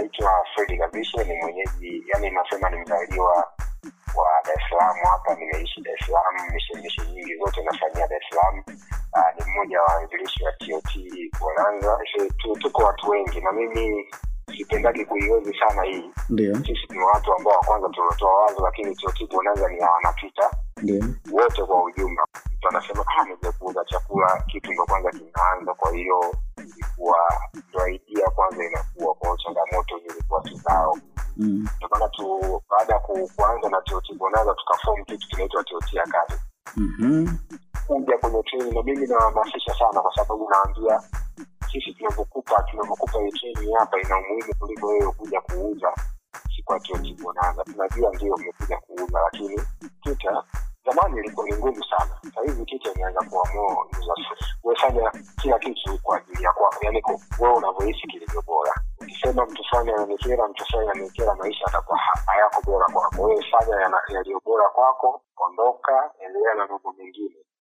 naitwa Fredi Kabishe, ni mwenyeji, yani nasema ni mzaliwa wa Dar es Salaam. Hapa nimeishi Dar es Salaam, mishemishe nyingi zote nafanyia Dar es Salaam. Ah, ni mmoja wa waanzilishi wa TOT Bonanza. Tuko watu wengi na mimi sipendagi kuiwezi sana hii. ndio Sisi ni watu ambao wa kwanza tuliotoa wazo, lakini TOT Bonanza ni ya wanapita ndio wote kwa ujumla. Mtu anasema ah, nije kuuza chakula, kitu ndo kwanza kinaanza. Kwa hiyo ilikuwa changamoto zao mm. Ndio maana tu baada ya kuanza na TOT Bonanza tukaform kitu kinaitwa TOT Academy kuja kwenye training, na mimi nawahamasisha sana, kwa sababu naambia sisi tunavyokupa tunavyokupa hii training hapa ina umuhimu kuliko wewe kuja kuuza siku ya TOT Bonanza. Tunajua ndio umekuja kuuza, lakini kita zamani ilikuwa ni ngumu sana. sahizi hivi kita imeanza kuamua umefanya kila kitu kwa ajili ya kwako, yani wewe unavyohisi kilivyo bora. Ukisema mtu fani ananikera, mtu fani ananikera, maisha atakuwa hayako bora kwako. Wewe fanya yaliyo bora kwako, ondoka, endelea na mambo mengine.